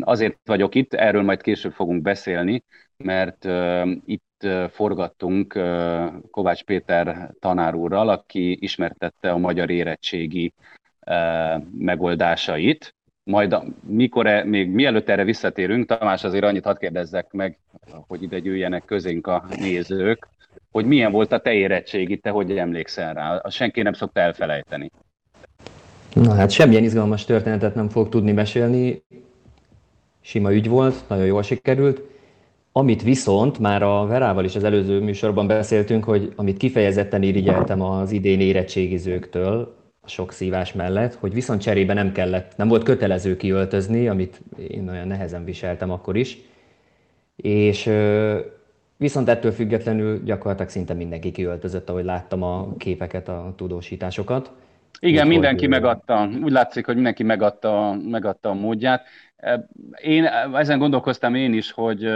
Azért vagyok itt, erről majd később fogunk beszélni, mert itt forgattunk Kovács Péter tanár aki ismertette a magyar érettségi megoldásait. Majd mikor, e, még mielőtt erre visszatérünk, Tamás azért annyit hadd kérdezzek meg, hogy ide gyűjjenek közénk a nézők, hogy milyen volt a te érettségi, te hogy emlékszel rá? Azt senki nem szokta elfelejteni. Na hát semmilyen izgalmas történetet nem fog tudni mesélni sima ügy volt, nagyon jól sikerült. Amit viszont már a Verával is az előző műsorban beszéltünk, hogy amit kifejezetten irigyeltem az idén érettségizőktől, a sok szívás mellett, hogy viszont cserébe nem kellett, nem volt kötelező kiöltözni, amit én olyan nehezen viseltem akkor is, és viszont ettől függetlenül gyakorlatilag szinte mindenki kiöltözött, ahogy láttam a képeket, a tudósításokat. Igen, Úgy, mindenki megadta, úgy látszik, hogy mindenki megadta, megadta a módját. Én ezen gondolkoztam én is, hogy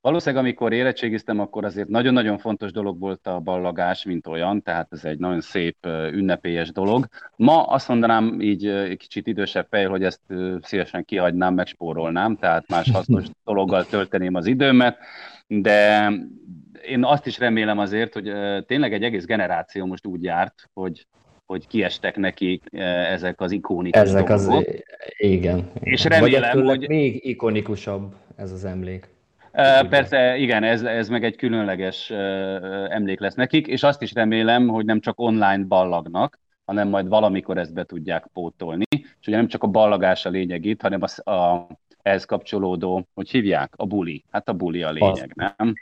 valószínűleg amikor érettségiztem, akkor azért nagyon-nagyon fontos dolog volt a ballagás, mint olyan, tehát ez egy nagyon szép ünnepélyes dolog. Ma azt mondanám így egy kicsit idősebb fej, hogy ezt szívesen kihagynám, megspórolnám, tehát más hasznos dologgal tölteném az időmet, de én azt is remélem azért, hogy tényleg egy egész generáció most úgy járt, hogy hogy kiestek neki eh, ezek az ikonikus Ezek dolgok. az, igen. És remélem, hogy... még ikonikusabb ez az emlék. Uh, persze, igen, ez, ez meg egy különleges uh, emlék lesz nekik, és azt is remélem, hogy nem csak online ballagnak, hanem majd valamikor ezt be tudják pótolni. És ugye nem csak a ballagás a lényeg itt, hanem az, a, ehhez kapcsolódó, hogy hívják, a buli. Hát a buli a lényeg, az. nem?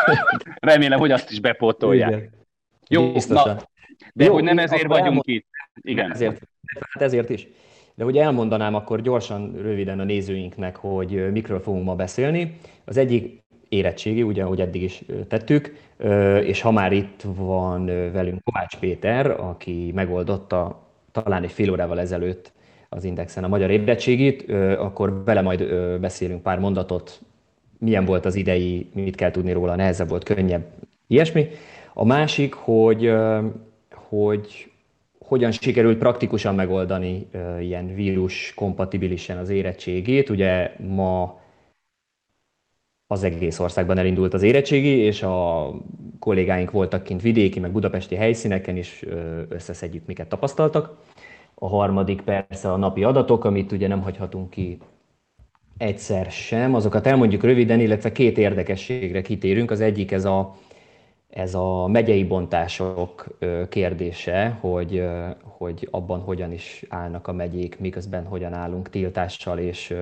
remélem, hogy azt is bepótolják. Igen. Jó, Biztosan. na, de Jó, hogy nem ezért vagyunk elmond... itt. Igen. Ezért, hát ezért is. De hogy elmondanám akkor gyorsan, röviden a nézőinknek, hogy mikről fogunk ma beszélni. Az egyik érettségi, ugye, ahogy eddig is tettük, és ha már itt van velünk Kovács Péter, aki megoldotta talán egy fél órával ezelőtt az Indexen a magyar érettségit, akkor vele majd beszélünk pár mondatot, milyen volt az idei, mit kell tudni róla, nehezebb volt, könnyebb, ilyesmi. A másik, hogy hogy hogyan sikerült praktikusan megoldani ilyen vírus kompatibilisen az érettségét. Ugye ma az egész országban elindult az érettségi, és a kollégáink voltak kint vidéki, meg budapesti helyszíneken is összeszedjük, miket tapasztaltak. A harmadik persze a napi adatok, amit ugye nem hagyhatunk ki egyszer sem, azokat elmondjuk röviden, illetve két érdekességre kitérünk. Az egyik ez a ez a megyei bontások kérdése, hogy, hogy abban hogyan is állnak a megyék, miközben hogyan állunk tiltással és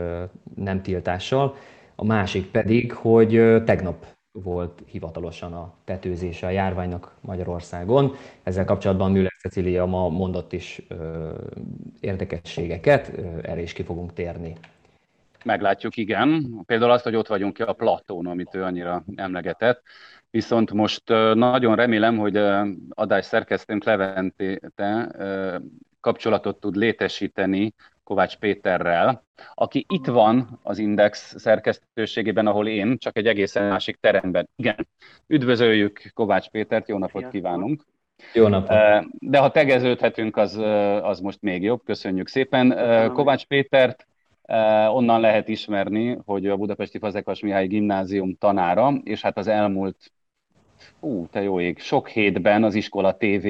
nem tiltással. A másik pedig, hogy tegnap volt hivatalosan a tetőzése a járványnak Magyarországon. Ezzel kapcsolatban Müller Cecilia ma mondott is érdekességeket, erre is ki fogunk térni. Meglátjuk, igen. Például azt, hogy ott vagyunk ki a platón, amit ő annyira emlegetett. Viszont most nagyon remélem, hogy adás szerkesztőnk Levente kapcsolatot tud létesíteni Kovács Péterrel, aki itt van az Index szerkesztőségében, ahol én, csak egy egészen másik teremben. Igen, üdvözöljük Kovács Pétert, jó napot kívánunk! Jó napot! De ha tegeződhetünk, az, az most még jobb, köszönjük szépen. Kovács Pétert onnan lehet ismerni, hogy a Budapesti Fazekas Mihály Gimnázium tanára, és hát az elmúlt Ú, te jó ég, sok hétben az iskola TV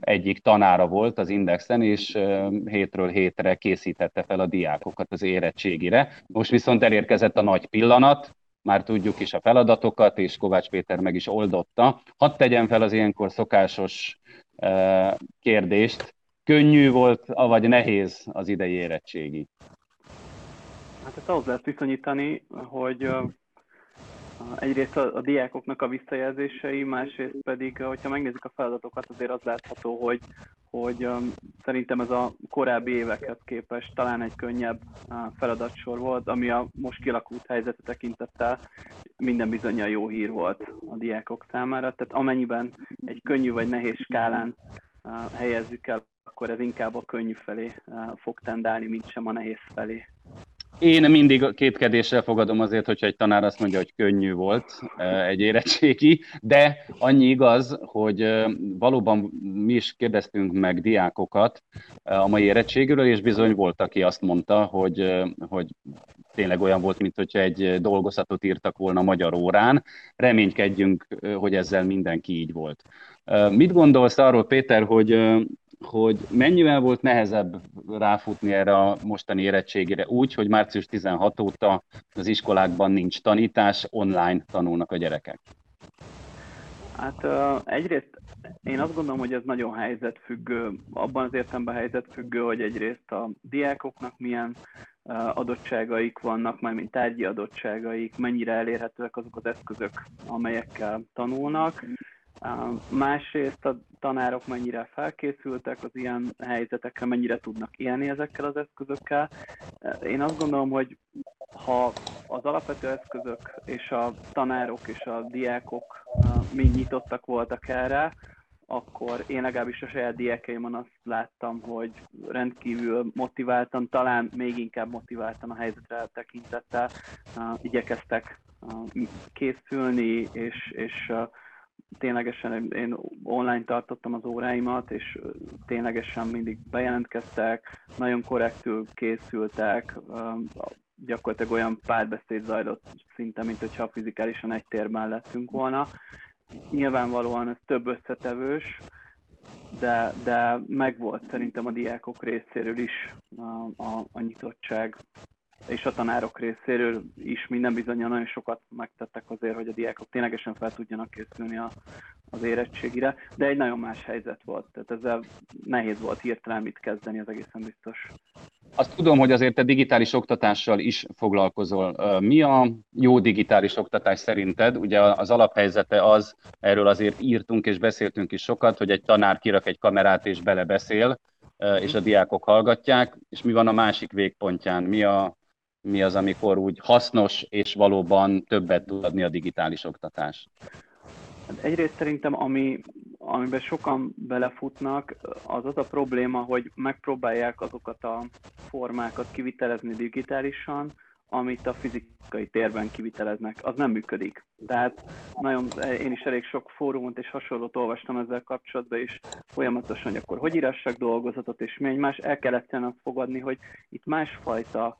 egyik tanára volt az Indexen, és hétről hétre készítette fel a diákokat az érettségire. Most viszont elérkezett a nagy pillanat, már tudjuk is a feladatokat, és Kovács Péter meg is oldotta. Hadd tegyem fel az ilyenkor szokásos kérdést. Könnyű volt, vagy nehéz az idei érettségi? Hát ezt ahhoz lehet viszonyítani, hogy Egyrészt a, a diákoknak a visszajelzései, másrészt pedig, hogyha megnézzük a feladatokat, azért az látható, hogy, hogy um, szerintem ez a korábbi évekhez képest talán egy könnyebb uh, feladatsor volt, ami a most kialakult helyzetet tekintettel minden bizonyal jó hír volt a diákok számára. Tehát amennyiben egy könnyű vagy nehéz skálán uh, helyezzük el, akkor ez inkább a könnyű felé uh, fog tendálni, mint sem a nehéz felé. Én mindig kétkedéssel fogadom azért, hogyha egy tanár azt mondja, hogy könnyű volt egy érettségi, de annyi igaz, hogy valóban mi is kérdeztünk meg diákokat a mai érettségről, és bizony volt, aki azt mondta, hogy, hogy tényleg olyan volt, mint hogyha egy dolgozatot írtak volna magyar órán. Reménykedjünk, hogy ezzel mindenki így volt. Mit gondolsz arról, Péter, hogy hogy mennyivel volt nehezebb ráfutni erre a mostani érettségére úgy, hogy március 16 óta az iskolákban nincs tanítás, online tanulnak a gyerekek? Hát egyrészt én azt gondolom, hogy ez nagyon helyzetfüggő, abban az értelemben helyzetfüggő, hogy egyrészt a diákoknak milyen uh, adottságaik vannak, mint tárgyi adottságaik, mennyire elérhetőek azok az eszközök, amelyekkel tanulnak, Másrészt a tanárok mennyire felkészültek az ilyen helyzetekre, mennyire tudnak élni ezekkel az eszközökkel. Én azt gondolom, hogy ha az alapvető eszközök és a tanárok és a diákok mind nyitottak voltak erre, akkor én legalábbis a saját diákeimon azt láttam, hogy rendkívül motiváltan, talán még inkább motiváltan a helyzetre tekintettel igyekeztek készülni, és, és ténylegesen én online tartottam az óráimat, és ténylegesen mindig bejelentkeztek, nagyon korrektül készültek, gyakorlatilag olyan párbeszéd zajlott szinte, mint hogyha fizikálisan egy térben lettünk volna. Nyilvánvalóan ez több összetevős, de, de megvolt szerintem a diákok részéről is a, a, a nyitottság és a tanárok részéről is minden bizonyal nagyon sokat megtettek azért, hogy a diákok ténylegesen fel tudjanak készülni a, az érettségire, de egy nagyon más helyzet volt, tehát ezzel nehéz volt hirtelen mit kezdeni, az egészen biztos. Azt tudom, hogy azért te digitális oktatással is foglalkozol. Mi a jó digitális oktatás szerinted? Ugye az alaphelyzete az, erről azért írtunk és beszéltünk is sokat, hogy egy tanár kirak egy kamerát és belebeszél, és a diákok hallgatják, és mi van a másik végpontján? Mi a mi az, amikor úgy hasznos és valóban többet tud adni a digitális oktatás? Hát egyrészt szerintem, ami, amiben sokan belefutnak, az az a probléma, hogy megpróbálják azokat a formákat kivitelezni digitálisan, amit a fizikai térben kiviteleznek, az nem működik. Tehát nagyon, én is elég sok fórumot és hasonlót olvastam ezzel kapcsolatban, és folyamatosan, hogy akkor hogy írassak dolgozatot, és mi egymás el kellett azt fogadni, hogy itt másfajta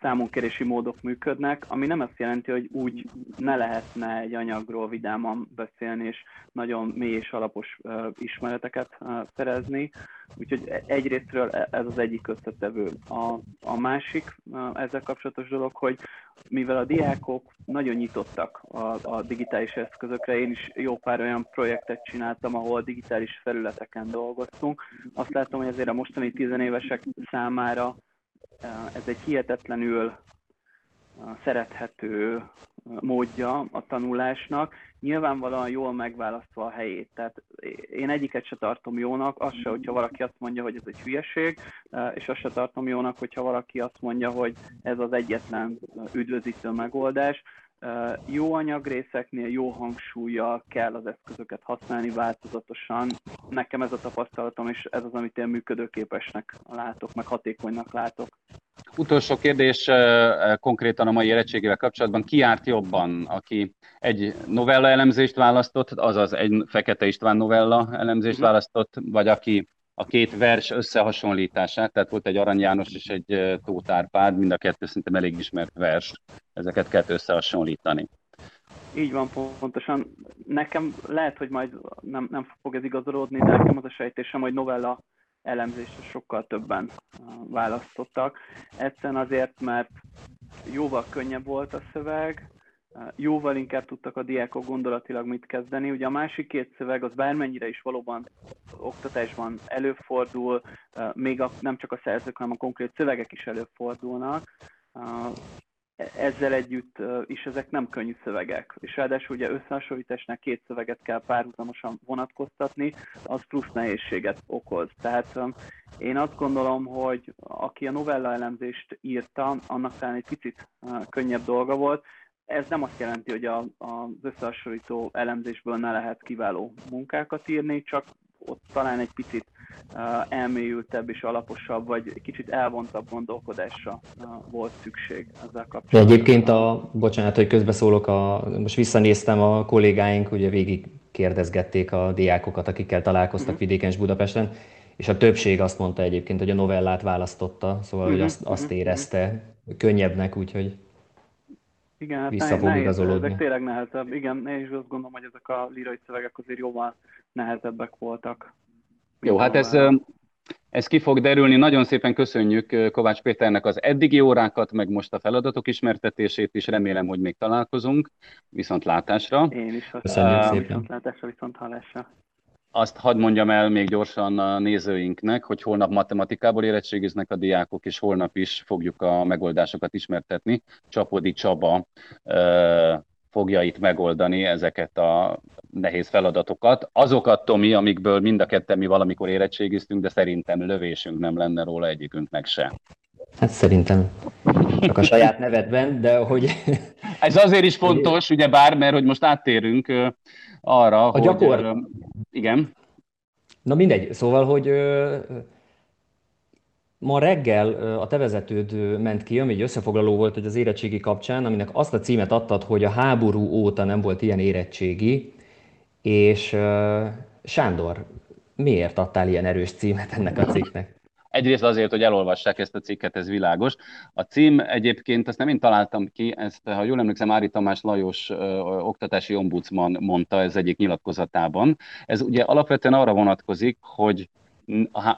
számonkérési módok működnek, ami nem azt jelenti, hogy úgy ne lehetne egy anyagról vidáman beszélni, és nagyon mély és alapos ismereteket szerezni. Úgyhogy egyrésztről e, ez az egyik összetevő. A, a másik ezzel kapcsolatos dolog, hogy mivel a diákok nagyon nyitottak a, a digitális eszközökre, én is jó pár olyan projektet csináltam, ahol digitális felületeken dolgoztunk. Azt látom, hogy azért a mostani tizenévesek számára ez egy hihetetlenül szerethető módja a tanulásnak, nyilvánvalóan jól megválasztva a helyét. Tehát én egyiket se tartom jónak, az se, hogyha valaki azt mondja, hogy ez egy hülyeség, és azt se tartom jónak, hogyha valaki azt mondja, hogy ez az egyetlen üdvözítő megoldás. Jó anyagrészeknél jó hangsúlyjal kell az eszközöket használni változatosan. Nekem ez a tapasztalatom, és ez az, amit én működőképesnek látok, meg hatékonynak látok. Utolsó kérdés konkrétan a mai érettségével kapcsolatban. Ki járt jobban, aki egy novella elemzést választott, azaz egy Fekete István novella elemzést mhm. választott, vagy aki a két vers összehasonlítását, tehát volt egy Arany János és egy Tóth Árpád, mind a kettő szerintem elég ismert vers, ezeket kell összehasonlítani. Így van, pontosan. Nekem lehet, hogy majd nem, nem fog ez igazolódni, de nekem az a sejtésem, hogy novella elemzésre sokkal többen választottak. Egyszerűen azért, mert jóval könnyebb volt a szöveg, jóval inkább tudtak a diákok gondolatilag mit kezdeni. Ugye a másik két szöveg az bármennyire is valóban oktatásban előfordul, még a, nem csak a szerzők, hanem a konkrét szövegek is előfordulnak. ezzel együtt is ezek nem könnyű szövegek, és ráadásul ugye összehasonlításnál két szöveget kell párhuzamosan vonatkoztatni, az plusz nehézséget okoz. Tehát én azt gondolom, hogy aki a novella elemzést írta, annak talán egy picit könnyebb dolga volt, ez nem azt jelenti, hogy a, az összehasonlító elemzésből ne lehet kiváló munkákat írni, csak ott talán egy picit elmélyültebb és alaposabb, vagy egy kicsit elvontabb gondolkodásra volt szükség ezzel kapcsolatban. De egyébként a, bocsánat, hogy közbeszólok, a, most visszanéztem a kollégáink, ugye végig kérdezgették a diákokat, akikkel találkoztak uh-huh. vidéken és Budapesten, és a többség azt mondta egyébként, hogy a novellát választotta, szóval uh-huh. hogy azt, azt uh-huh. érezte könnyebbnek, úgyhogy igen, hát vissza fog igazolódni. Ezek tényleg nehezebb. Igen, én is azt gondolom, hogy ezek a lírai szövegek azért jóval nehezebbek voltak. Jó, hát ez, ez ki fog derülni. Nagyon szépen köszönjük Kovács Péternek az eddigi órákat, meg most a feladatok ismertetését is. Remélem, hogy még találkozunk. Viszont látásra. Én is. Köszönjük szépen. Viszont látásra, viszont hallásra. Azt hadd mondjam el még gyorsan a nézőinknek, hogy holnap matematikából érettségiznek a diákok, és holnap is fogjuk a megoldásokat ismertetni. Csapodi Csaba fogja itt megoldani ezeket a nehéz feladatokat. Azokat, Tomi, amikből mind a ketten mi valamikor érettségiztünk, de szerintem lövésünk nem lenne róla egyikünknek se. Hát szerintem csak a saját nevedben, de hogy... Ez azért is fontos, ugye bár, mert hogy most áttérünk arra, a hogy... Gyakor... Igen. Na mindegy, szóval, hogy Ma reggel a te vezetőd ment ki, ami egy összefoglaló volt hogy az érettségi kapcsán, aminek azt a címet adtad, hogy a háború óta nem volt ilyen érettségi, és Sándor, miért adtál ilyen erős címet ennek a cikknek? Egyrészt azért, hogy elolvassák ezt a cikket, ez világos. A cím egyébként, azt nem én találtam ki, ezt, ha jól emlékszem, Ári Tamás Lajos ö, oktatási ombudsman mondta ez egyik nyilatkozatában. Ez ugye alapvetően arra vonatkozik, hogy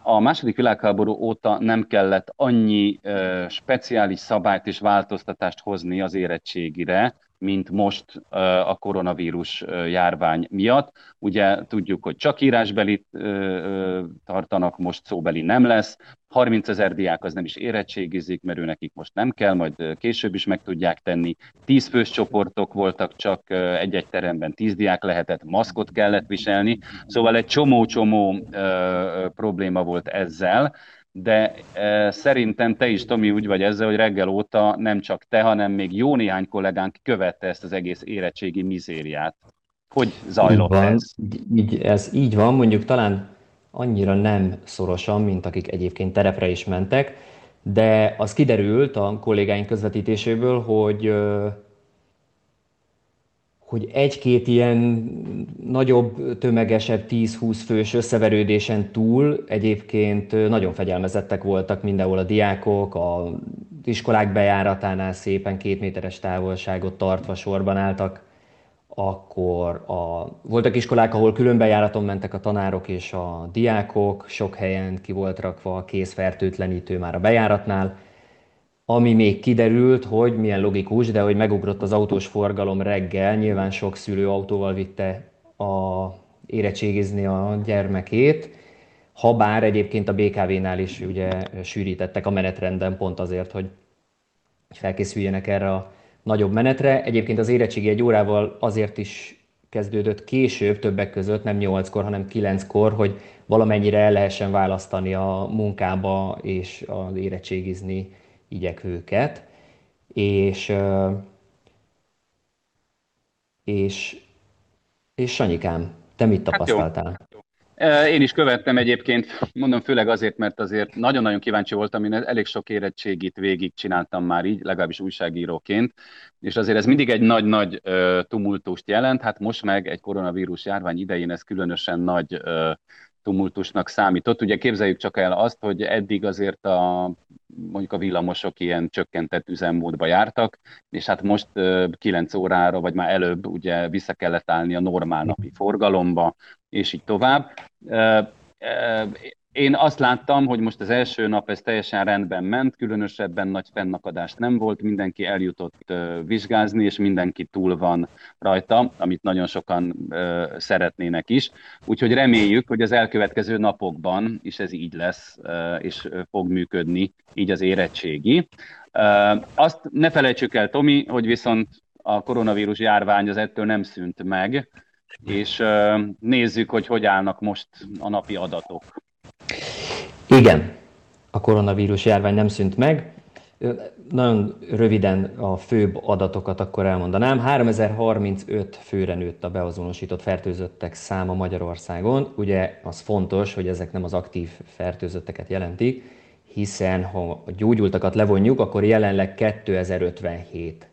a második világháború óta nem kellett annyi ö, speciális szabályt és változtatást hozni az érettségire, mint most a koronavírus járvány miatt. Ugye tudjuk, hogy csak írásbelit tartanak, most szóbeli nem lesz. 30 ezer diák az nem is érettségizik, mert ő nekik most nem kell, majd később is meg tudják tenni. 10 fős csoportok voltak, csak egy-egy teremben 10 diák lehetett, maszkot kellett viselni, szóval egy csomó-csomó probléma volt ezzel de e, szerintem te is, Tomi, úgy vagy ezzel, hogy reggel óta nem csak te, hanem még jó néhány kollégánk követte ezt az egész érettségi mizériát. Hogy zajlott így van, ez? Így, ez így van, mondjuk talán annyira nem szorosan, mint akik egyébként terepre is mentek, de az kiderült a kollégáink közvetítéséből, hogy hogy egy-két ilyen nagyobb, tömegesebb 10-20 fős összeverődésen túl egyébként nagyon fegyelmezettek voltak mindenhol a diákok, a iskolák bejáratánál szépen két méteres távolságot tartva sorban álltak, akkor a, voltak iskolák, ahol külön bejáraton mentek a tanárok és a diákok, sok helyen ki volt rakva a kézfertőtlenítő már a bejáratnál, ami még kiderült, hogy milyen logikus, de hogy megugrott az autós forgalom reggel, nyilván sok szülő autóval vitte a érettségizni a gyermekét, ha bár egyébként a BKV-nál is ugye sűrítettek a menetrenden pont azért, hogy felkészüljenek erre a nagyobb menetre. Egyébként az érettségi egy órával azért is kezdődött később, többek között, nem 8-kor, hanem 9-kor, hogy valamennyire el lehessen választani a munkába és az érettségizni igyekvőket, és, és, és Sanyikám, te mit tapasztaltál? Hát én is követtem egyébként, mondom főleg azért, mert azért nagyon-nagyon kíváncsi voltam, én elég sok érettségit végig csináltam már így, legalábbis újságíróként, és azért ez mindig egy nagy-nagy tumultust jelent, hát most meg egy koronavírus járvány idején ez különösen nagy tumultusnak számított. Ugye képzeljük csak el azt, hogy eddig azért a, mondjuk a villamosok ilyen csökkentett üzemmódba jártak, és hát most 9 órára, vagy már előbb ugye vissza kellett állni a normál napi forgalomba, és így tovább. Én azt láttam, hogy most az első nap ez teljesen rendben ment, különösebben nagy fennakadást nem volt, mindenki eljutott vizsgázni, és mindenki túl van rajta, amit nagyon sokan szeretnének is. Úgyhogy reméljük, hogy az elkövetkező napokban is ez így lesz, és fog működni így az érettségi. Azt ne felejtsük el, Tomi, hogy viszont a koronavírus járvány az ettől nem szűnt meg, és nézzük, hogy hogy állnak most a napi adatok. Igen, a koronavírus járvány nem szűnt meg. Nagyon röviden a főbb adatokat akkor elmondanám. 3035 főre nőtt a beazonosított fertőzöttek száma Magyarországon. Ugye az fontos, hogy ezek nem az aktív fertőzötteket jelentik, hiszen ha a gyógyultakat levonjuk, akkor jelenleg 2057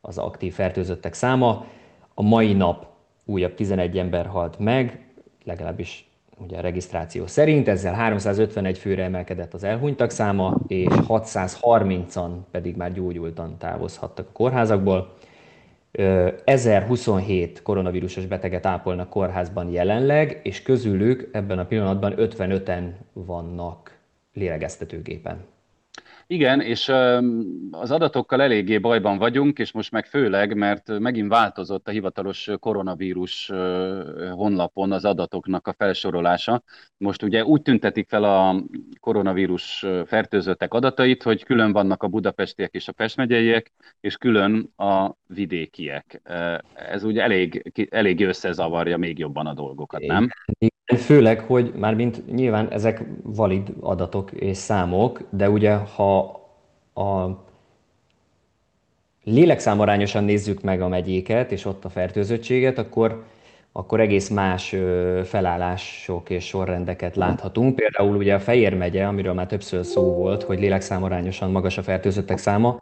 az aktív fertőzöttek száma. A mai nap újabb 11 ember halt meg, legalábbis ugye a regisztráció szerint, ezzel 351 főre emelkedett az elhunytak száma, és 630-an pedig már gyógyultan távozhattak a kórházakból. 1027 koronavírusos beteget ápolnak kórházban jelenleg, és közülük ebben a pillanatban 55-en vannak lélegeztetőgépen. Igen, és az adatokkal eléggé bajban vagyunk, és most meg főleg, mert megint változott a hivatalos koronavírus honlapon az adatoknak a felsorolása. Most ugye úgy tüntetik fel a koronavírus fertőzöttek adatait, hogy külön vannak a budapestiek és a Pest megyeiek, és külön a vidékiek. Ez ugye elég, elég összezavarja még jobban a dolgokat, nem? Főleg, hogy már mint nyilván ezek valid adatok és számok, de ugye ha a lélekszámarányosan nézzük meg a megyéket és ott a fertőzöttséget, akkor, akkor egész más felállások és sorrendeket láthatunk. Például ugye a Fejér megye, amiről már többször szó volt, hogy lélekszámarányosan magas a fertőzöttek száma,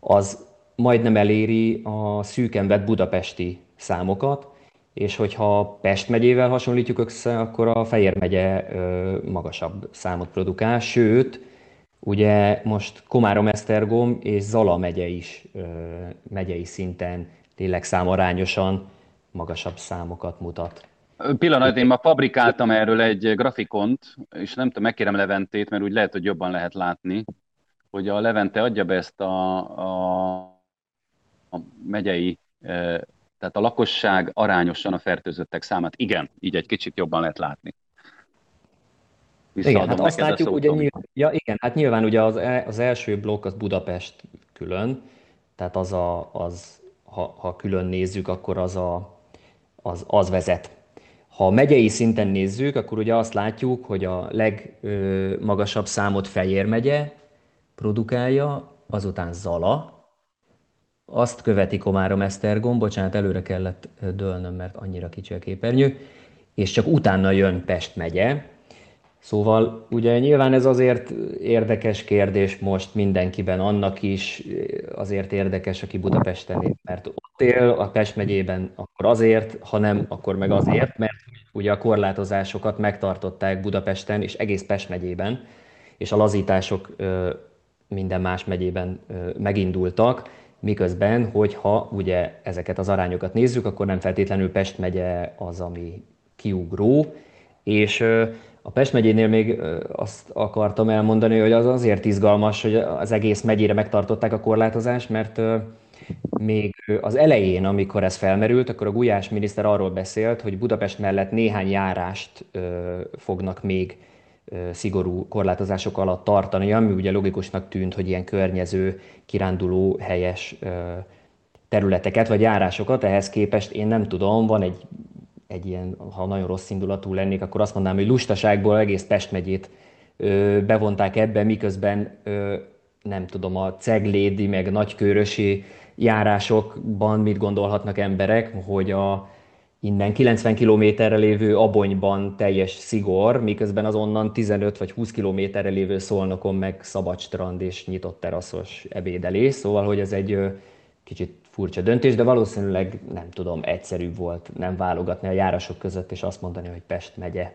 az majdnem eléri a szűken budapesti számokat, és hogyha Pest megyével hasonlítjuk össze, akkor a Fejér megye magasabb számot produkál, sőt, ugye most Komárom-Esztergom és Zala megye is megyei szinten tényleg számarányosan magasabb számokat mutat. Pillanat, én ma fabrikáltam erről egy grafikont, és nem tudom, megkérem Leventét, mert úgy lehet, hogy jobban lehet látni, hogy a Levente adja be ezt a, a, a megyei tehát a lakosság arányosan a fertőzöttek számát. Igen, így egy kicsit jobban lehet látni. Igen, hát azt látjuk, ugye nyilván, ja, igen, hát nyilván ugye az, e, az első blokk az Budapest külön, tehát az, a, az ha, ha külön nézzük, akkor az, a, az, az vezet. Ha megyei szinten nézzük, akkor ugye azt látjuk, hogy a legmagasabb számot Fejér megye produkálja, azután Zala, azt követi Komárom Esztergom, bocsánat, előre kellett dőlnöm, mert annyira kicsi a képernyő, és csak utána jön Pest megye. Szóval ugye nyilván ez azért érdekes kérdés most mindenkiben, annak is azért érdekes, aki Budapesten él, mert ott él, a Pest megyében, akkor azért, ha nem, akkor meg azért, mert ugye a korlátozásokat megtartották Budapesten és egész Pest megyében, és a lazítások minden más megyében megindultak, miközben, hogyha ugye ezeket az arányokat nézzük, akkor nem feltétlenül Pest megye az, ami kiugró, és a Pest megyénél még azt akartam elmondani, hogy az azért izgalmas, hogy az egész megyére megtartották a korlátozást, mert még az elején, amikor ez felmerült, akkor a Gulyás miniszter arról beszélt, hogy Budapest mellett néhány járást fognak még szigorú korlátozások alatt tartani, ami ugye logikusnak tűnt, hogy ilyen környező, kiránduló helyes területeket vagy járásokat, ehhez képest én nem tudom, van egy, egy ilyen, ha nagyon rossz indulatú lennék, akkor azt mondanám, hogy lustaságból egész Pest megyét bevonták ebbe, miközben nem tudom, a ceglédi, meg nagykörösi járásokban mit gondolhatnak emberek, hogy a, innen 90 kilométerre lévő Abonyban teljes szigor, miközben az onnan 15 vagy 20 kilométerre lévő Szolnokon meg szabad strand és nyitott teraszos ebédelés, szóval hogy ez egy kicsit furcsa döntés, de valószínűleg nem tudom, egyszerűbb volt nem válogatni a járások között és azt mondani, hogy Pest megye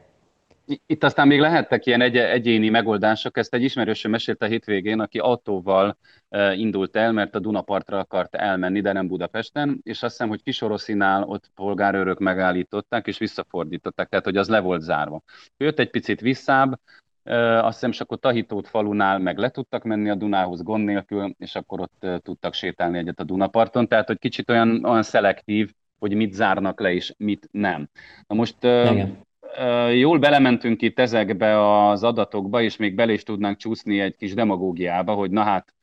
itt aztán még lehettek ilyen egy- egyéni megoldások, ezt egy ismerősöm mesélte a hétvégén, aki autóval e, indult el, mert a Dunapartra akart elmenni, de nem Budapesten, és azt hiszem, hogy Kisoroszinál ott polgárőrök megállították, és visszafordították, tehát hogy az le volt zárva. Jött egy picit visszább, azt hiszem, és akkor Tahitót falunál meg le tudtak menni a Dunához gond nélkül, és akkor ott tudtak sétálni egyet a Dunaparton, tehát hogy kicsit olyan, olyan szelektív, hogy mit zárnak le és mit nem. Na most Igen. Jól belementünk itt ezekbe az adatokba, és még bele is tudnánk csúszni egy kis demagógiába, hogy na hát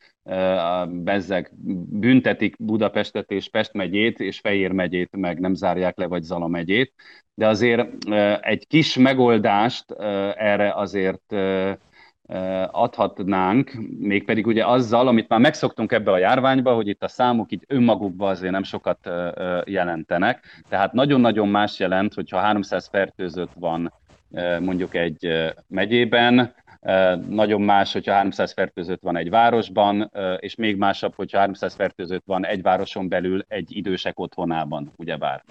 bezzeg büntetik Budapestet és Pest megyét, és Fejér megyét meg nem zárják le, vagy Zala megyét. De azért egy kis megoldást erre azért adhatnánk, mégpedig ugye azzal, amit már megszoktunk ebbe a járványba, hogy itt a számok így önmagukban azért nem sokat jelentenek. Tehát nagyon-nagyon más jelent, hogyha 300 fertőzött van mondjuk egy megyében, nagyon más, hogyha 300 fertőzött van egy városban, és még másabb, hogyha 300 fertőzött van egy városon belül egy idősek otthonában, ugyebár.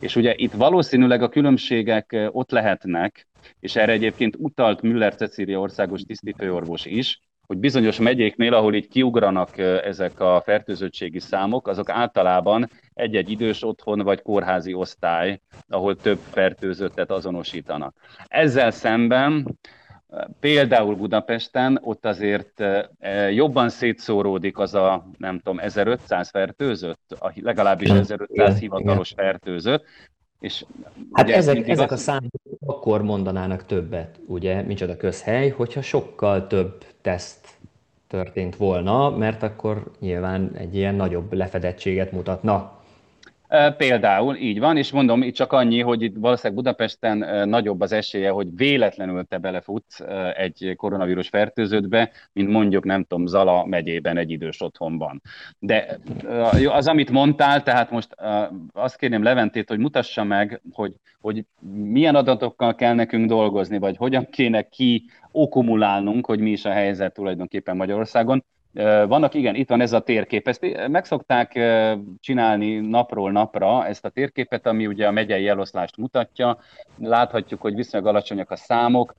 És ugye itt valószínűleg a különbségek ott lehetnek, és erre egyébként utalt Müller Cecília országos tisztítőorvos is, hogy bizonyos megyéknél, ahol így kiugranak ezek a fertőzöttségi számok, azok általában egy-egy idős otthon vagy kórházi osztály, ahol több fertőzöttet azonosítanak. Ezzel szemben Például Budapesten ott azért jobban szétszóródik az a, nem tudom, 1500 fertőzött, legalábbis 1500 hivatalos fertőzött, és hát ezek, ezek az... a számok akkor mondanának többet, ugye, micsoda közhely, hogyha sokkal több teszt történt volna, mert akkor nyilván egy ilyen nagyobb lefedettséget mutatna. Például így van, és mondom, itt csak annyi, hogy itt valószínűleg Budapesten nagyobb az esélye, hogy véletlenül te belefutsz egy koronavírus fertőződbe, mint mondjuk, nem tudom, Zala megyében egy idős otthonban. De az, amit mondtál, tehát most azt kérném Leventét, hogy mutassa meg, hogy, hogy milyen adatokkal kell nekünk dolgozni, vagy hogyan kéne ki okumulálnunk, hogy mi is a helyzet tulajdonképpen Magyarországon, vannak, igen, itt van ez a térkép. Ezt meg szokták csinálni napról napra, ezt a térképet, ami ugye a megyei eloszlást mutatja. Láthatjuk, hogy viszonylag alacsonyak a számok.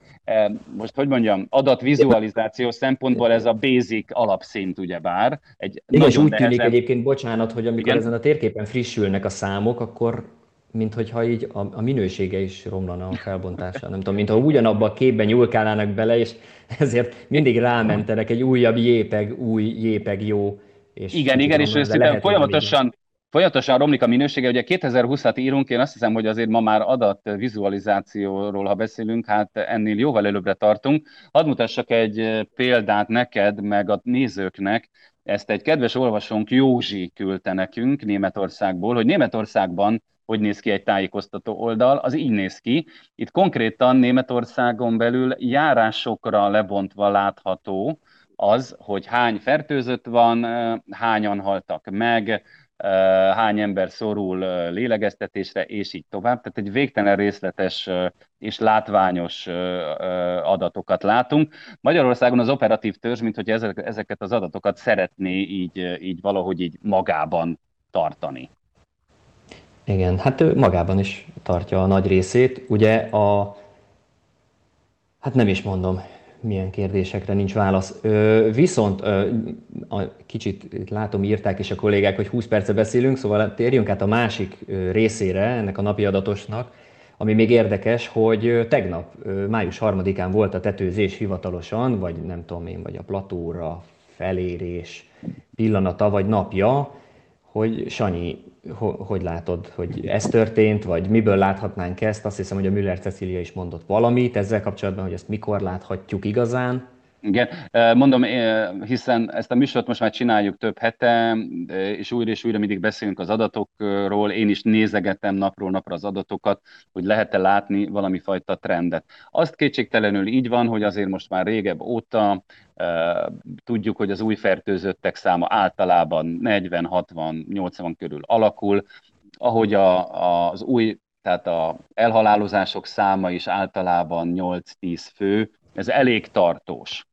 Most, hogy mondjam, adatvizualizáció szempontból ez a basic alapszint, ugyebár. Egy igen, és úgy nehezen... tűnik egyébként, bocsánat, hogy amikor igen? ezen a térképen frissülnek a számok, akkor mint hogyha így a, a minősége is romlana a felbontása. Nem tudom, mintha ugyanabba a képben nyúlkálnának bele, és ezért mindig rámentenek egy újabb jépeg, új jépeg jó. És igen, igen, és ezt folyamatosan, folyamatosan romlik a minősége. Ugye 2020-at írunk, én azt hiszem, hogy azért ma már adat vizualizációról, ha beszélünk, hát ennél jóval előbbre tartunk. Hadd mutassak egy példát neked, meg a nézőknek, ezt egy kedves olvasónk Józsi küldte nekünk Németországból, hogy Németországban hogy néz ki egy tájékoztató oldal, az így néz ki. Itt konkrétan Németországon belül járásokra lebontva látható az, hogy hány fertőzött van, hányan haltak meg, hány ember szorul lélegeztetésre, és így tovább. Tehát egy végtelen részletes és látványos adatokat látunk. Magyarországon az operatív törzs, mint hogy ezeket az adatokat szeretné így, így valahogy így magában tartani. Igen, hát ő magában is tartja a nagy részét. Ugye a, hát nem is mondom, milyen kérdésekre nincs válasz. Ö, viszont ö, a, kicsit látom, írták is a kollégák, hogy 20 perce beszélünk, szóval térjünk át a másik részére ennek a napi adatosnak, ami még érdekes, hogy tegnap, május 3-án volt a tetőzés hivatalosan, vagy nem tudom én, vagy a platóra felérés pillanata, vagy napja, hogy Sanyi hogy látod, hogy ez történt, vagy miből láthatnánk ezt? Azt hiszem, hogy a Müller Cecília is mondott valamit ezzel kapcsolatban, hogy ezt mikor láthatjuk igazán. Igen, mondom, hiszen ezt a műsort most már csináljuk több hete, és újra és újra mindig beszélünk az adatokról, én is nézegetem napról napra az adatokat, hogy lehet-e látni valami fajta trendet. Azt kétségtelenül így van, hogy azért most már régebb óta tudjuk, hogy az új fertőzöttek száma általában 40, 60, 80 körül alakul, ahogy a, az új tehát a elhalálozások száma is általában 8-10 fő, ez elég tartós.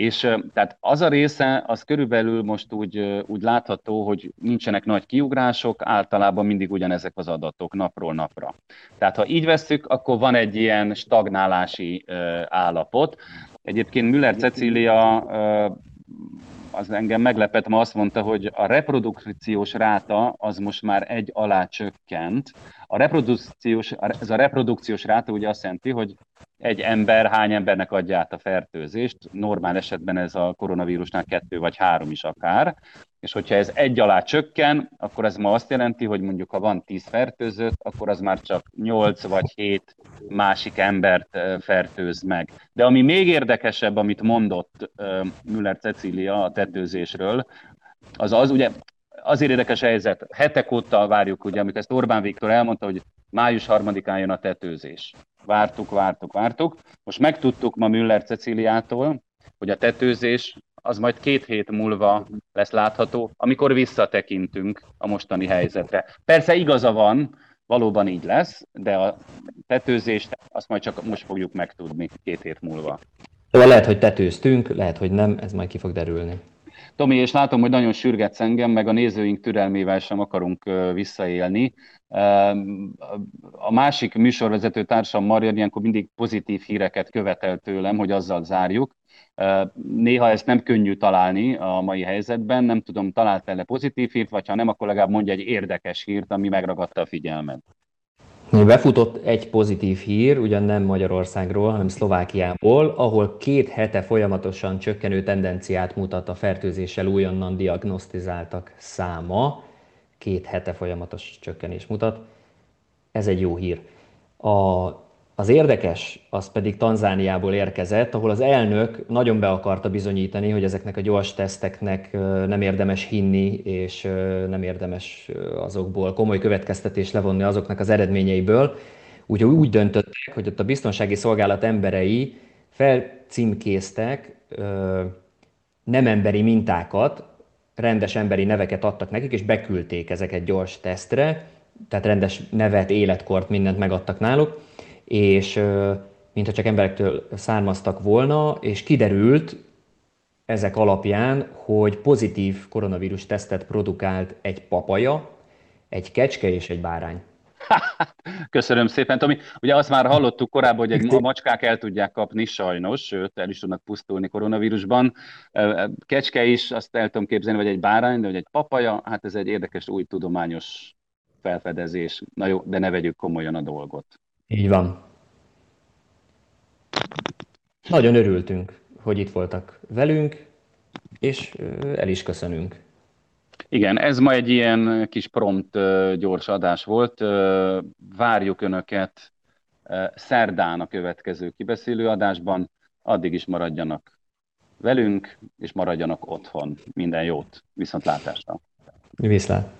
És tehát az a része, az körülbelül most úgy, úgy látható, hogy nincsenek nagy kiugrások, általában mindig ugyanezek az adatok napról napra. Tehát ha így vesszük, akkor van egy ilyen stagnálási állapot. Egyébként Müller Cecília az engem meglepett, ma azt mondta, hogy a reprodukciós ráta az most már egy alá csökkent, A reprodukciós, ez a reprodukciós ráta ugye azt jelenti, hogy egy ember hány embernek adja át a fertőzést, normál esetben ez a koronavírusnál kettő vagy három is akár, és hogyha ez egy alá csökken, akkor ez ma azt jelenti, hogy mondjuk ha van 10 fertőzött, akkor az már csak 8 vagy 7 másik embert fertőz meg. De ami még érdekesebb, amit mondott Müller Cecília a tetőzésről, az az, ugye azért érdekes helyzet, hetek óta várjuk, ugye, amit ezt Orbán Viktor elmondta, hogy május harmadikán jön a tetőzés. Vártuk, vártuk, vártuk. Most megtudtuk ma Müller Ceciliától, hogy a tetőzés az majd két hét múlva lesz látható, amikor visszatekintünk a mostani helyzetre. Persze igaza van, valóban így lesz, de a tetőzést azt majd csak most fogjuk megtudni két hét múlva. Szóval lehet, hogy tetőztünk, lehet, hogy nem, ez majd ki fog derülni. Tomi, és látom, hogy nagyon sürgetsz engem, meg a nézőink türelmével sem akarunk visszaélni. A másik műsorvezető társam Marian ilyenkor mindig pozitív híreket követel tőlem, hogy azzal zárjuk. Néha ezt nem könnyű találni a mai helyzetben, nem tudom, talált-e pozitív hírt, vagy ha nem, akkor legalább mondja egy érdekes hírt, ami megragadta a figyelmet. Befutott egy pozitív hír, ugyan nem Magyarországról, hanem Szlovákiából, ahol két hete folyamatosan csökkenő tendenciát mutat a fertőzéssel újonnan diagnosztizáltak száma. Két hete folyamatos csökkenés mutat. Ez egy jó hír. A az érdekes, az pedig Tanzániából érkezett, ahol az elnök nagyon be akarta bizonyítani, hogy ezeknek a gyors teszteknek nem érdemes hinni, és nem érdemes azokból komoly következtetés levonni azoknak az eredményeiből. Úgyhogy úgy döntöttek, hogy ott a biztonsági szolgálat emberei felcímkéztek nem emberi mintákat, rendes emberi neveket adtak nekik, és beküldték ezeket gyors tesztre, tehát rendes nevet, életkort, mindent megadtak náluk és mintha csak emberektől származtak volna, és kiderült ezek alapján, hogy pozitív koronavírus tesztet produkált egy papaja, egy kecske és egy bárány. Köszönöm szépen, Tomi. Ugye azt már hallottuk korábban, hogy a macskák el tudják kapni, sajnos, sőt, el is tudnak pusztulni koronavírusban. Kecske is, azt el tudom képzelni, vagy egy bárány, de vagy egy papaja, hát ez egy érdekes új tudományos felfedezés. Na jó, de ne vegyük komolyan a dolgot. Így van. Nagyon örültünk, hogy itt voltak velünk, és el is köszönünk. Igen, ez ma egy ilyen kis prompt gyors adás volt. Várjuk Önöket szerdán a következő kibeszélő adásban. Addig is maradjanak velünk, és maradjanak otthon. Minden jót, viszontlátásra! Viszlát!